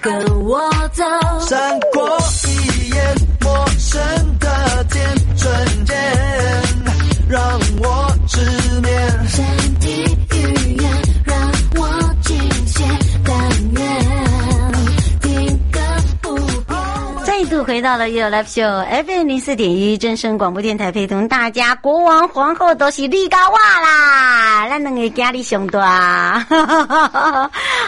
跟我走。回到了 You Live Show FM 零四点一正声广播电台，陪同大家，国王皇后都是立高哇啦，咱两个家里熊多啊，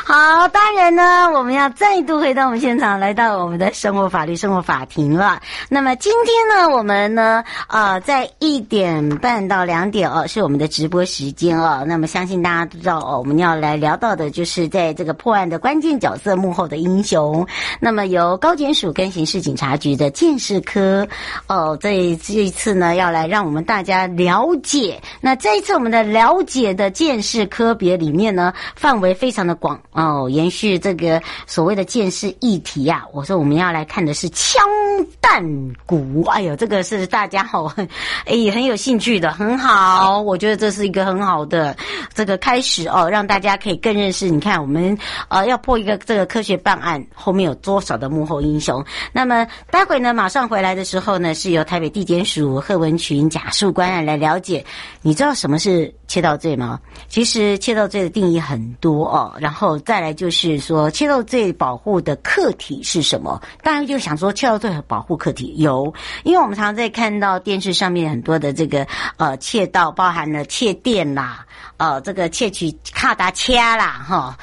好，当然呢，我们要再度回到我们现场，来到我们的生活法律生活法庭了。那么今天呢，我们呢，呃，在一点半到两点哦，是我们的直播时间哦。那么相信大家都知道哦，我们要来聊到的就是在这个破案的关键角色幕后的英雄。那么由高检署跟刑事警察。局的鉴识科哦，这这一次呢，要来让我们大家了解。那这一次我们的了解的鉴识科别里面呢，范围非常的广哦。延续这个所谓的鉴识议题啊，我说我们要来看的是枪弹鼓。哎呦，这个是大家好，哎，很有兴趣的，很好。我觉得这是一个很好的这个开始哦，让大家可以更认识。你看，我们呃要破一个这个科学办案，后面有多少的幕后英雄？那么。待会呢，马上回来的时候呢，是由台北地检署贺文群甲事官来了解。你知道什么是窃盗罪吗？其实窃盗罪的定义很多哦，然后再来就是说窃盗罪保护的客体是什么？大家就想说窃盗罪和保护客体有，因为我们常常在看到电视上面很多的这个呃窃盗，包含了窃电啦，呃这个窃取卡达掐啦，哈，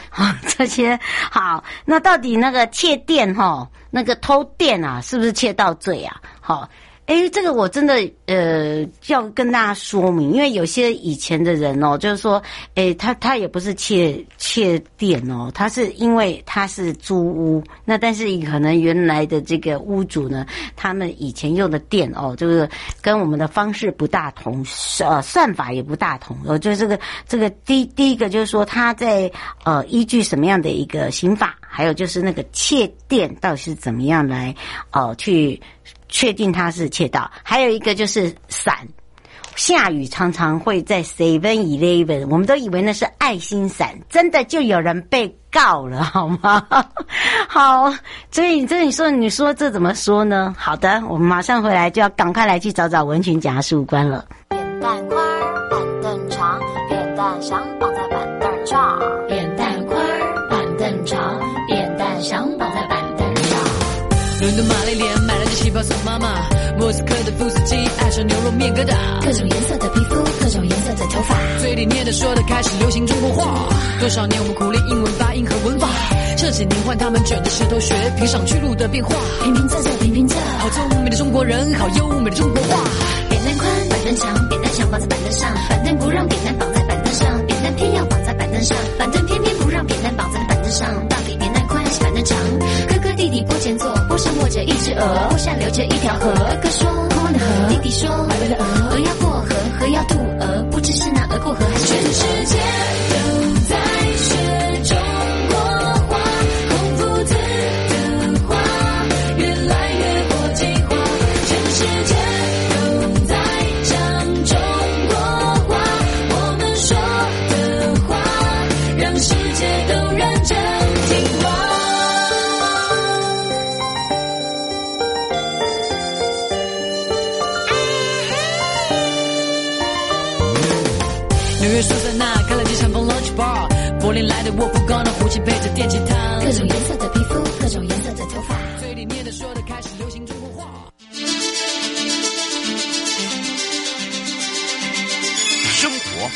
这些好，那到底那个窃电哈？那个偷电啊，是不是窃盗罪啊？好。哎，这个我真的呃要跟大家说明，因为有些以前的人哦，就是说，哎，他他也不是窃窃电哦，他是因为他是租屋，那但是可能原来的这个屋主呢，他们以前用的电哦，就是跟我们的方式不大同，呃，算法也不大同。我觉得这个这个第第一个就是说他在呃依据什么样的一个刑法，还有就是那个窃电到底是怎么样来哦、呃、去。确定他是窃盗，还有一个就是伞，下雨常常会在 Seven Eleven，我们都以为那是爱心伞，真的就有人被告了，好吗？好，所以这你说你说这怎么说呢？好的，我们马上回来就要赶快来去找找文群检事官了。扁担宽，板凳长，扁担想绑在板凳上，扁担宽，板凳长，扁担想绑在板凳上。伦敦玛丽莲。莫斯科的富士鸡，爱上牛肉面疙瘩。各种颜色的皮肤，各种颜色的头发，嘴里念的说的开始流行中国话。多少年我们苦练英文发音和文法，这几年换他们卷着石头学，评上去路的变化。平平仄仄平平仄，好聪明的中国人，好优美的中国话。扁担宽，板凳长，扁担想绑在板凳上，板凳不让扁担绑在板凳上，扁担偏要绑在板凳上，板凳偏偏一只鹅，坡下流着一条河。哥哥说宽的河，弟弟说河的鹅，鹅要过河，河要渡鹅，不知是那鹅过河还是全世界都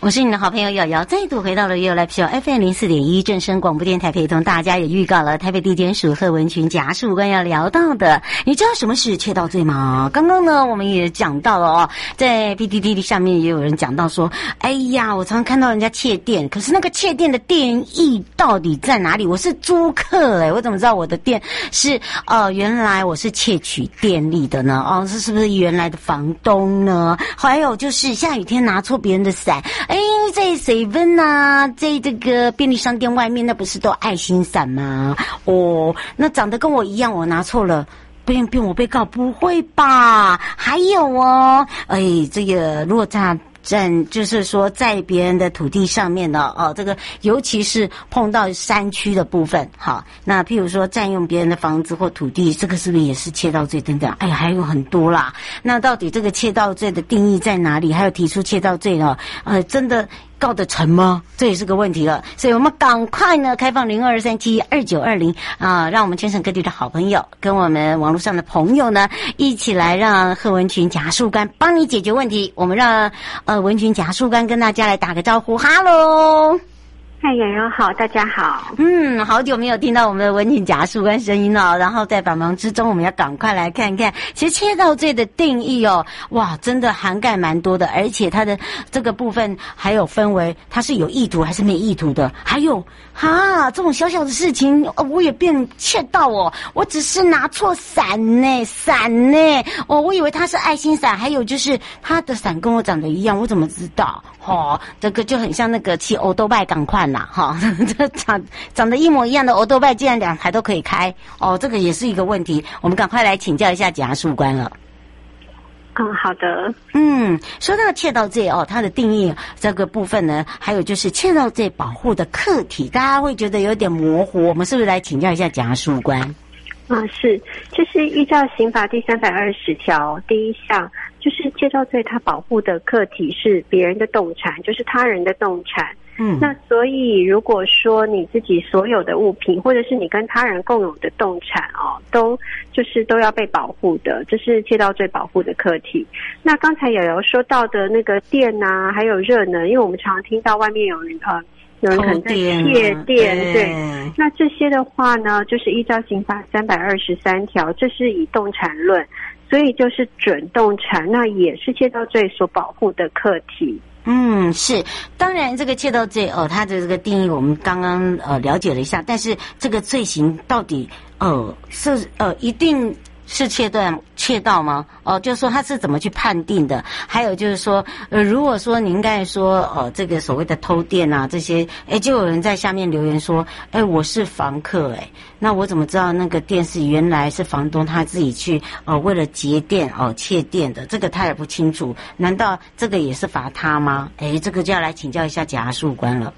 我是你的好朋友瑶瑶，再度回到了 Ulap Show FM 零四点一正声广播电台，陪同大家也预告了台北地检署贺文群检察官要聊到的。你知道什么是窃盗罪吗？刚刚呢，我们也讲到了哦，在 PDD 上面也有人讲到说，哎呀，我常常看到人家窃电，可是那个窃电的电意到底在哪里？我是租客哎，我怎么知道我的电是哦？原来我是窃取电力的呢？哦，这是不是原来的房东呢？还有就是下雨天拿错别人的伞。哎，在 seven 呐，在这个便利商店外面，那不是都爱心伞吗？哦，那长得跟我一样，我拿错了，变变我被告，不会吧？还有哦，哎，这个如果这样。占就是说，在别人的土地上面呢，哦，这个尤其是碰到山区的部分，好，那譬如说占用别人的房子或土地，这个是不是也是窃盗罪等等？哎呀，还有很多啦。那到底这个窃盗罪的定义在哪里？还有提出窃盗罪呢？呃，真的。告得成吗？这也是个问题了，所以我们赶快呢开放零二三七二九二零啊，让我们全省各地的好朋友跟我们网络上的朋友呢一起来让贺文群贾树干帮你解决问题。我们让呃文群贾树干跟大家来打个招呼，哈喽。嗨，瑶瑶好，大家好。嗯，好久没有听到我们的文群检察官声音了。然后在百忙之中，我们要赶快来看看，其实切到罪的定义哦，哇，真的涵盖蛮多的，而且它的这个部分还有分为它是有意图还是没意图的，还有哈，这种小小的事情，我也变窃盗哦，我只是拿错伞呢，伞呢，哦，我以为它是爱心伞，还有就是它的伞跟我长得一样，我怎么知道？哦，这个就很像那个骑欧兜拜赶快呐，哈，这长长得一模一样的欧兜拜，竟然两台都可以开，哦，这个也是一个问题，我们赶快来请教一下检察官了。嗯，好的。嗯，说到窃盗罪哦，它的定义这个部分呢，还有就是窃盗罪保护的客体，大家会觉得有点模糊，我们是不是来请教一下检察官？啊，是，就是依照刑法第三百二十条第一项。就是窃盗罪，它保护的客体是别人的动产，就是他人的动产。嗯，那所以如果说你自己所有的物品，或者是你跟他人共有的动产哦，都就是都要被保护的，这是窃盗罪保护的课题。那刚才瑶瑶说到的那个电啊，还有热能，因为我们常常听到外面有人呃，有人可能在窃电，电，对。那这些的话呢，就是依照刑法三百二十三条，这是以动产论。所以就是准动产，那也是窃盗罪所保护的客体。嗯，是。当然，这个窃盗罪哦，它的这个定义我们刚刚呃了解了一下，但是这个罪行到底呃是呃一定。是窃断窃盗吗？哦，就是说他是怎么去判定的？还有就是说，呃，如果说您刚才说，哦，这个所谓的偷电啊，这些，哎，就有人在下面留言说，哎，我是房客，哎，那我怎么知道那个电是原来是房东他自己去，哦，为了节电哦窃电的？这个他也不清楚，难道这个也是罚他吗？哎，这个就要来请教一下检察官了。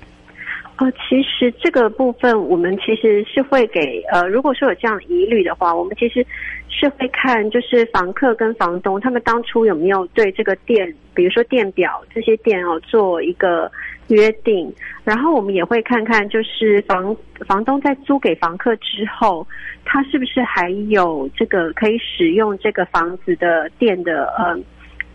哦，其实这个部分我们其实是会给呃，如果说有这样疑虑的话，我们其实是会看，就是房客跟房东他们当初有没有对这个电，比如说电表这些电哦做一个约定，然后我们也会看看，就是房房东在租给房客之后，他是不是还有这个可以使用这个房子的电的呃。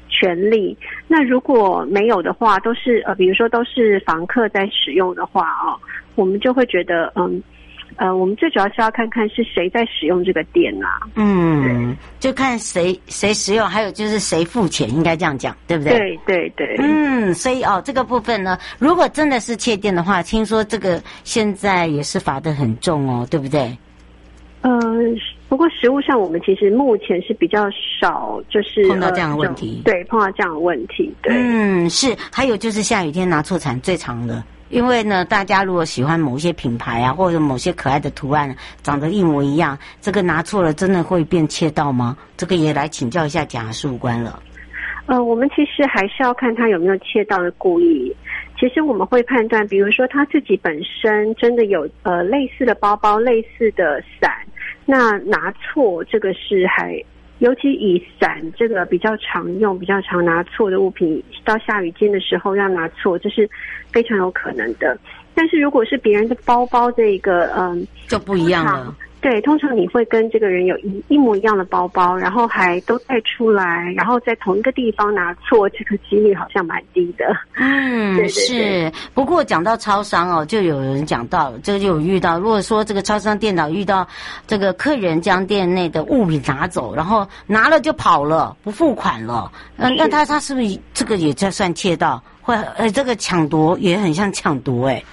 权利，那如果没有的话，都是呃，比如说都是房客在使用的话哦，我们就会觉得，嗯，呃，我们最主要是要看看是谁在使用这个电啊，嗯，就看谁谁使用，还有就是谁付钱，应该这样讲，对不对？对对对，嗯，所以哦，这个部分呢，如果真的是窃电的话，听说这个现在也是罚得很重哦，对不对？呃，不过实物上，我们其实目前是比较少，就是碰到这样的问题。对，碰到这样的问题。对，嗯，是。还有就是下雨天拿错伞最长的，因为呢，大家如果喜欢某些品牌啊，或者某些可爱的图案，长得一模一样，这个拿错了，真的会变窃盗吗？这个也来请教一下检察官了。呃，我们其实还是要看他有没有窃盗的故意。其实我们会判断，比如说他自己本身真的有呃类似的包包、类似的伞。那拿错这个是还尤其以伞这个比较常用、比较常拿错的物品，到下雨天的时候要拿错，这是非常有可能的。但是如果是别人的包包，这个嗯，就不一样了。对，通常你会跟这个人有一一模一样的包包，然后还都带出来，然后在同一个地方拿错，这个几率好像蛮低的。嗯，对对对是。不过讲到超商哦，就有人讲到，这个就有遇到，如果说这个超商店长遇到这个客人将店内的物品拿走，然后拿了就跑了，不付款了，嗯，那他他是不是这个也在算窃盗？会呃，这个抢夺也很像抢夺哎。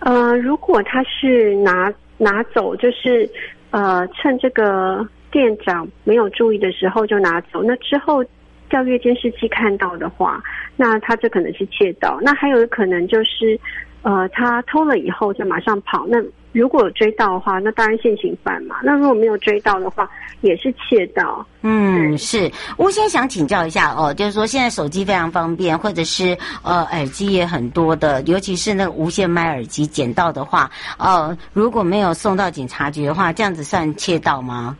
呃，如果他是拿。拿走就是，呃，趁这个店长没有注意的时候就拿走。那之后调阅监视器看到的话，那他这可能是窃盗。那还有可能就是，呃，他偷了以后就马上跑。那如果有追到的话，那当然现行犯嘛。那如果没有追到的话，也是窃盗。嗯，是。我先想请教一下哦，就是说现在手机非常方便，或者是呃耳机也很多的，尤其是那个无线麦耳机捡到的话，呃，如果没有送到警察局的话，这样子算窃盗吗？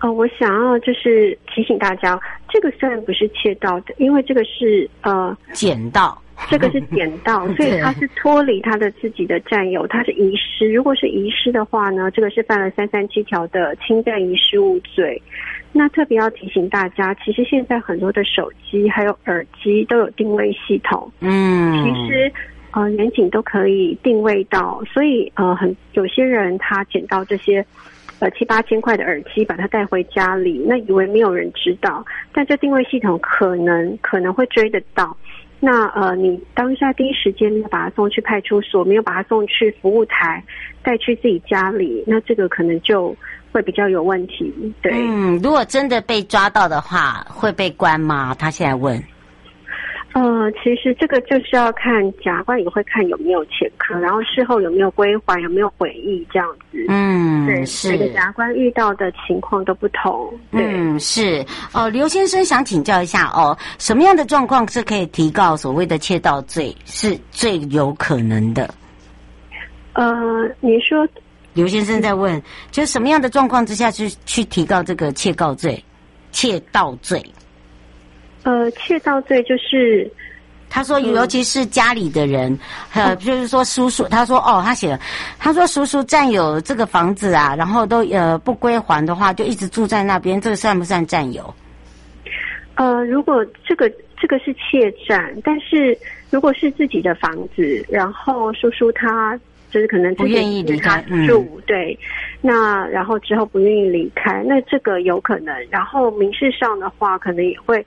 呃，我想要就是提醒大家，这个虽然不是窃盗的，因为这个是呃捡到。这个是捡到，所以他是脱离他的自己的占有，他是遗失。如果是遗失的话呢，这个是犯了三三七条的侵占遗失物罪。那特别要提醒大家，其实现在很多的手机还有耳机都有定位系统，嗯，其实呃，远景都可以定位到，所以呃，很有些人他捡到这些呃七八千块的耳机，把它带回家里，那以为没有人知道，但这定位系统可能可能会追得到。那呃，你当下第一时间没有把他送去派出所，没有把他送去服务台，带去自己家里，那这个可能就会比较有问题。对，嗯，如果真的被抓到的话，会被关吗？他现在问。呃，其实这个就是要看检察官也会看有没有前科，然后事后有没有归还，有没有悔意这样子。嗯，对，是。每个检察官遇到的情况都不同。对嗯，是。哦、呃，刘先生想请教一下哦，什么样的状况是可以提告所谓的窃盗罪，是最有可能的？呃，你说，刘先生在问，就什么样的状况之下去去提告这个窃告罪？窃盗罪？呃，窃盗罪就是，他说，尤其是家里的人，嗯、呃，就是说叔叔，他说哦，他写了，他说叔叔占有这个房子啊，然后都呃不归还的话，就一直住在那边，这个算不算占有？呃，如果这个这个是窃占，但是如果是自己的房子，然后叔叔他就是可能不愿意离开住，嗯、对，那然后之后不愿意离开，那这个有可能，然后民事上的话，可能也会。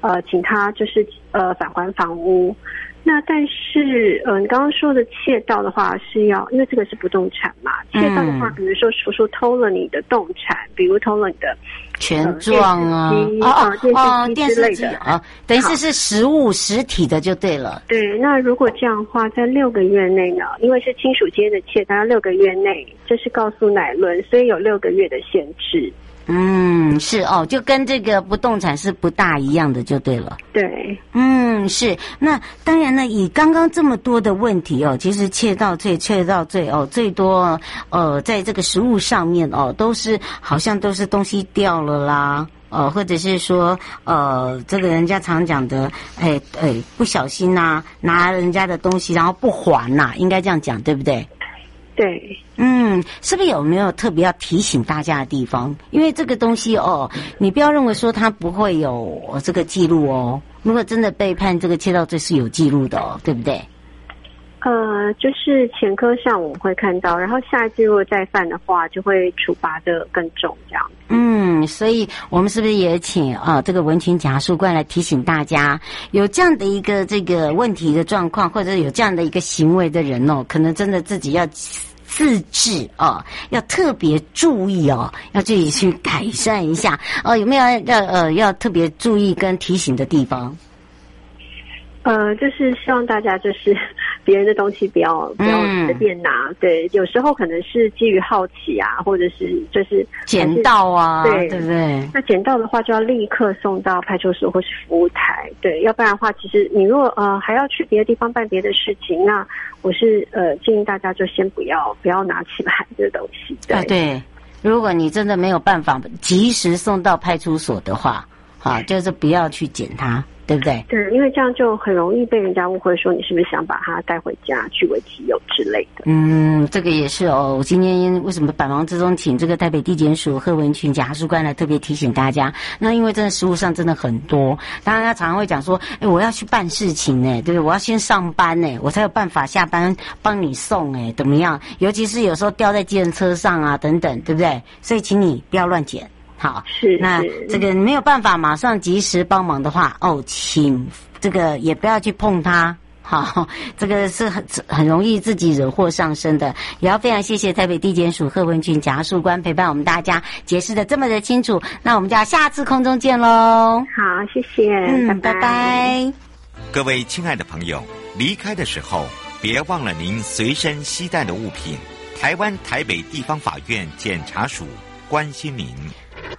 呃，请他就是呃返还房屋。那但是呃，你刚刚说的窃盗的话是要，因为这个是不动产嘛。窃盗的话，比如说叔叔偷了你的动产，比如偷了你的权状啊，啊啊电视机之类的啊，等于是是实物实体的就对了。对，那如果这样的话，在六个月内呢，因为是亲属间的窃大概六个月内，这是告诉乃伦，所以有六个月的限制。嗯，是哦，就跟这个不动产是不大一样的，就对了。对，嗯，是。那当然呢，以刚刚这么多的问题哦，其实切到最切到最哦，最多呃，在这个食物上面哦，都是好像都是东西掉了啦，呃，或者是说呃，这个人家常讲的，哎哎，不小心呐、啊，拿人家的东西然后不还呐、啊，应该这样讲，对不对？对，嗯，是不是有没有特别要提醒大家的地方？因为这个东西哦，你不要认为说他不会有这个记录哦。如果真的被判这个窃盗罪是有记录的哦，对不对？呃，就是前科上我们会看到，然后下一次如果再犯的话，就会处罚的更重，这样。嗯，所以我们是不是也请啊、呃、这个文群检察事务官来提醒大家，有这样的一个这个问题的状况，或者有这样的一个行为的人哦，可能真的自己要。自制哦，要特别注意哦，要自己去改善一下哦。有没有要呃要特别注意跟提醒的地方？呃，就是希望大家就是别人的东西不要不要随便拿，嗯、对，有时候可能是基于好奇啊，或者是就是捡到啊，对对不对？那捡到的话就要立刻送到派出所或是服务台，对，要不然的话，其实你如果呃还要去别的地方办别的事情，那我是呃建议大家就先不要不要拿起来这个东西，对。啊对如果你真的没有办法及时送到派出所的话，啊，就是不要去捡它。对不对？对，因为这样就很容易被人家误会，说你是不是想把它带回家据为己有之类的。嗯，这个也是哦。我今天为什么百忙之中请这个台北地检署贺文群检察官来特别提醒大家？那因为真的实务上真的很多，当然他常常会讲说，哎，我要去办事情呢，对不对？我要先上班呢，我才有办法下班帮你送哎，怎么样？尤其是有时候掉在计程车上啊，等等，对不对？所以请你不要乱捡。好，是那这个没有办法马上及时帮忙的话，哦，请这个也不要去碰它。好，这个是很很容易自己惹祸上身的。也要非常谢谢台北地检署贺文俊检察官陪伴我们大家解释的这么的清楚。那我们就要下次空中见喽。好，谢谢，嗯，拜拜。拜拜。各位亲爱的朋友，离开的时候别忘了您随身携带的物品。台湾台北地方法院检察署关心您。